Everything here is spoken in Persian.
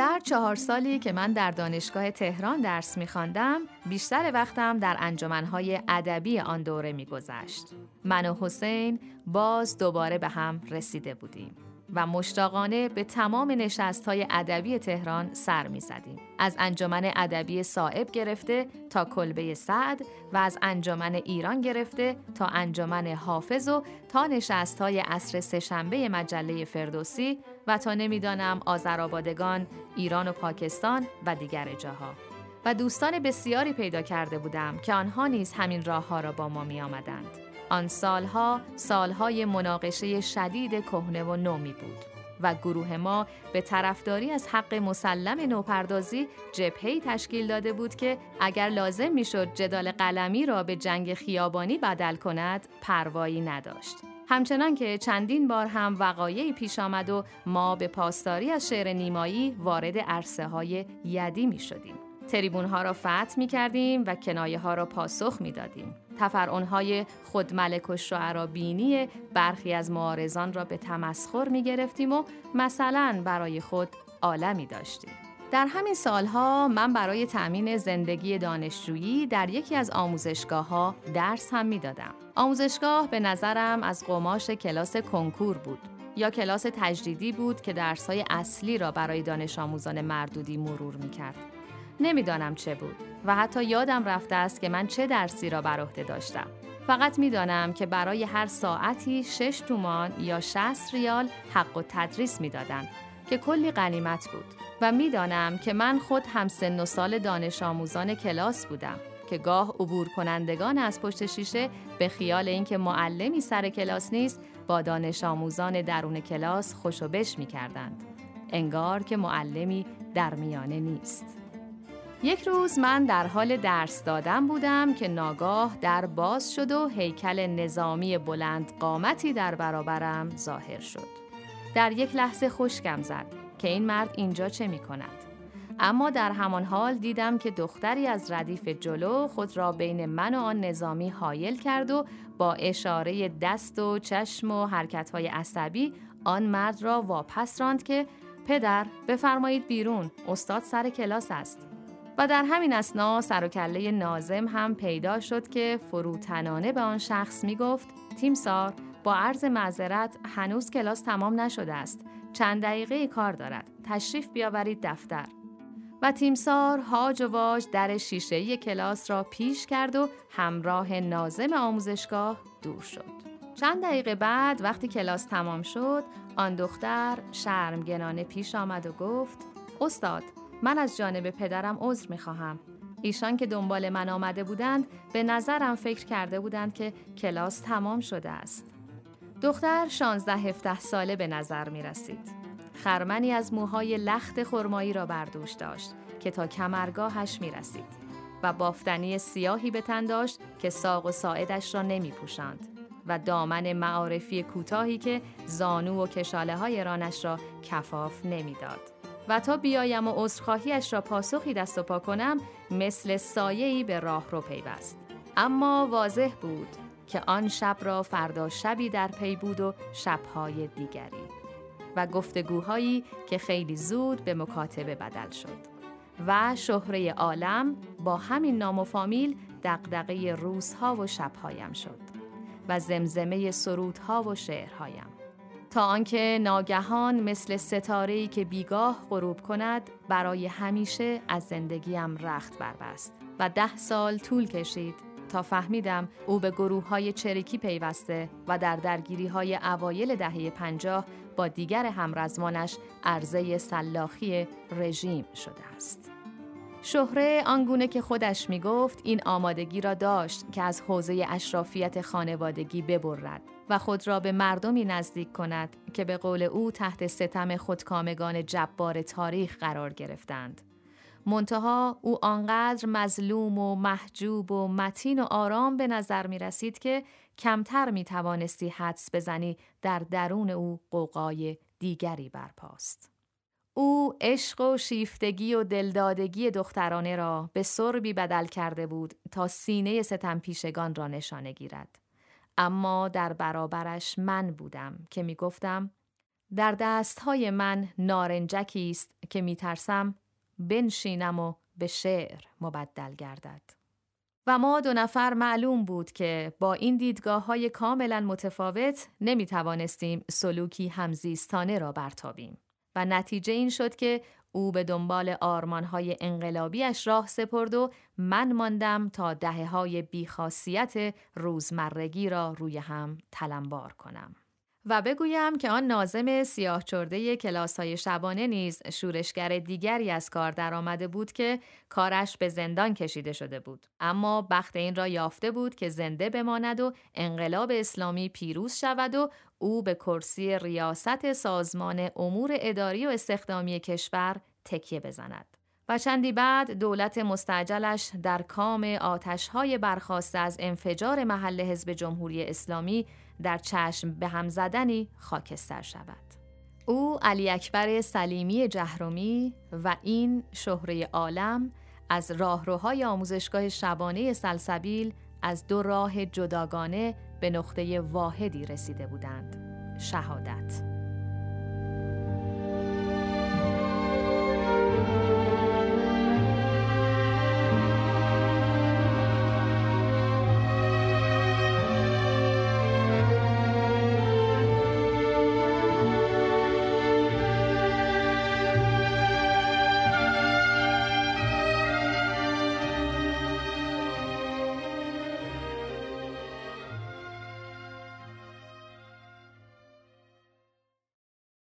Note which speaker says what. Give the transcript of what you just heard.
Speaker 1: در چهار سالی که من در دانشگاه تهران درس میخواندم بیشتر وقتم در انجمنهای ادبی آن دوره میگذشت. من و حسین باز دوباره به هم رسیده بودیم. و مشتاقانه به تمام نشست های ادبی تهران سر می زدیم. از انجمن ادبی صائب گرفته تا کلبه سعد و از انجمن ایران گرفته تا انجمن حافظ و تا نشست های عصر سهشنبه مجله فردوسی و تا نمی‌دانم آذرآبادگان، ایران و پاکستان و دیگر جاها. و دوستان بسیاری پیدا کرده بودم که آنها نیز همین راه ها را با ما می آمدند. آن سالها سالهای مناقشه شدید کهنه و نومی بود و گروه ما به طرفداری از حق مسلم نوپردازی جبهه‌ای تشکیل داده بود که اگر لازم می‌شد جدال قلمی را به جنگ خیابانی بدل کند پروایی نداشت. همچنان که چندین بار هم وقایعی پیش آمد و ما به پاسداری از شعر نیمایی وارد عرصه های یدی می شدیم. تریبون ها را فتح می کردیم و کنایه ها را پاسخ می دادیم. های خود ملک و شعرابینی برخی از معارضان را به تمسخر می گرفتیم و مثلا برای خود عالمی داشتیم. در همین سالها من برای تأمین زندگی دانشجویی در یکی از آموزشگاه ها درس هم می دادم. آموزشگاه به نظرم از قماش کلاس کنکور بود یا کلاس تجدیدی بود که درسهای اصلی را برای دانش آموزان مردودی مرور می کرد. نمی‌دانم چه بود و حتی یادم رفته است که من چه درسی را بر عهده داشتم. فقط می‌دانم که برای هر ساعتی شش تومان یا 60 ریال حق و تدریس می‌دادند که کلی غنیمت بود و می‌دانم که من خود هم سن و سال دانش آموزان کلاس بودم که گاه عبور کنندگان از پشت شیشه به خیال اینکه معلمی سر کلاس نیست با دانش آموزان درون کلاس خوشو بش می کردند. انگار که معلمی در میانه نیست. یک روز من در حال درس دادن بودم که ناگاه در باز شد و هیکل نظامی بلند قامتی در برابرم ظاهر شد. در یک لحظه خشکم زد که این مرد اینجا چه می کند؟ اما در همان حال دیدم که دختری از ردیف جلو خود را بین من و آن نظامی حایل کرد و با اشاره دست و چشم و حرکتهای عصبی آن مرد را واپس راند که پدر بفرمایید بیرون استاد سر کلاس است و در همین اسنا سر و کله نازم هم پیدا شد که فروتنانه به آن شخص می گفت تیمسار با عرض معذرت هنوز کلاس تمام نشده است. چند دقیقه کار دارد. تشریف بیاورید دفتر. و تیمسار هاج و واج در شیشه کلاس را پیش کرد و همراه نازم آموزشگاه دور شد. چند دقیقه بعد وقتی کلاس تمام شد آن دختر شرمگنانه پیش آمد و گفت استاد من از جانب پدرم عذر می خواهم. ایشان که دنبال من آمده بودند به نظرم فکر کرده بودند که کلاس تمام شده است. دختر 16 17 ساله به نظر می رسید. خرمنی از موهای لخت خرمایی را بردوش داشت که تا کمرگاهش می رسید و بافتنی سیاهی به تن داشت که ساق و ساعدش را نمی پوشند و دامن معارفی کوتاهی که زانو و کشاله های رانش را کفاف نمی‌داد. و تا بیایم و عذرخواهیش را پاسخی دست و پا کنم مثل سایه‌ای به راه رو پیوست. اما واضح بود که آن شب را فردا شبی در پی بود و شبهای دیگری و گفتگوهایی که خیلی زود به مکاتبه بدل شد و شهره عالم با همین نام و فامیل دقدقه روزها و شبهایم شد و زمزمه سرودها و شعرهایم. تا آنکه ناگهان مثل ستاره‌ای که بیگاه غروب کند برای همیشه از زندگیم رخت بربست و ده سال طول کشید تا فهمیدم او به گروه های چریکی پیوسته و در درگیری های اوایل دهه پنجاه با دیگر همرزمانش عرضه سلاخی رژیم شده است. شهره آنگونه که خودش می گفت این آمادگی را داشت که از حوزه اشرافیت خانوادگی ببرد و خود را به مردمی نزدیک کند که به قول او تحت ستم خودکامگان جبار تاریخ قرار گرفتند. منتها او آنقدر مظلوم و محجوب و متین و آرام به نظر می رسید که کمتر می توانستی حدس بزنی در درون او قوقای دیگری برپاست. او عشق و شیفتگی و دلدادگی دخترانه را به سربی بدل کرده بود تا سینه ستم پیشگان را نشانه گیرد. اما در برابرش من بودم که می گفتم در دستهای من نارنجکی است که میترسم بنشینم و به شعر مبدل گردد. و ما دو نفر معلوم بود که با این دیدگاه های کاملا متفاوت نمی توانستیم سلوکی همزیستانه را برتابیم و نتیجه این شد که او به دنبال های انقلابیش راه سپرد و من ماندم تا دهه های بیخاصیت روزمرگی را روی هم تلمبار کنم. و بگویم که آن نازم سیاه چرده کلاس های شبانه نیز شورشگر دیگری از کار درآمده بود که کارش به زندان کشیده شده بود. اما بخت این را یافته بود که زنده بماند و انقلاب اسلامی پیروز شود و او به کرسی ریاست سازمان امور اداری و استخدامی کشور تکیه بزند. و چندی بعد دولت مستعجلش در کام آتشهای برخواسته از انفجار محل حزب جمهوری اسلامی در چشم به هم زدنی خاکستر شود. او علی اکبر سلیمی جهرومی و این شهره عالم از راهروهای آموزشگاه شبانه سلسبیل از دو راه جداگانه به نقطه واحدی رسیده بودند. شهادت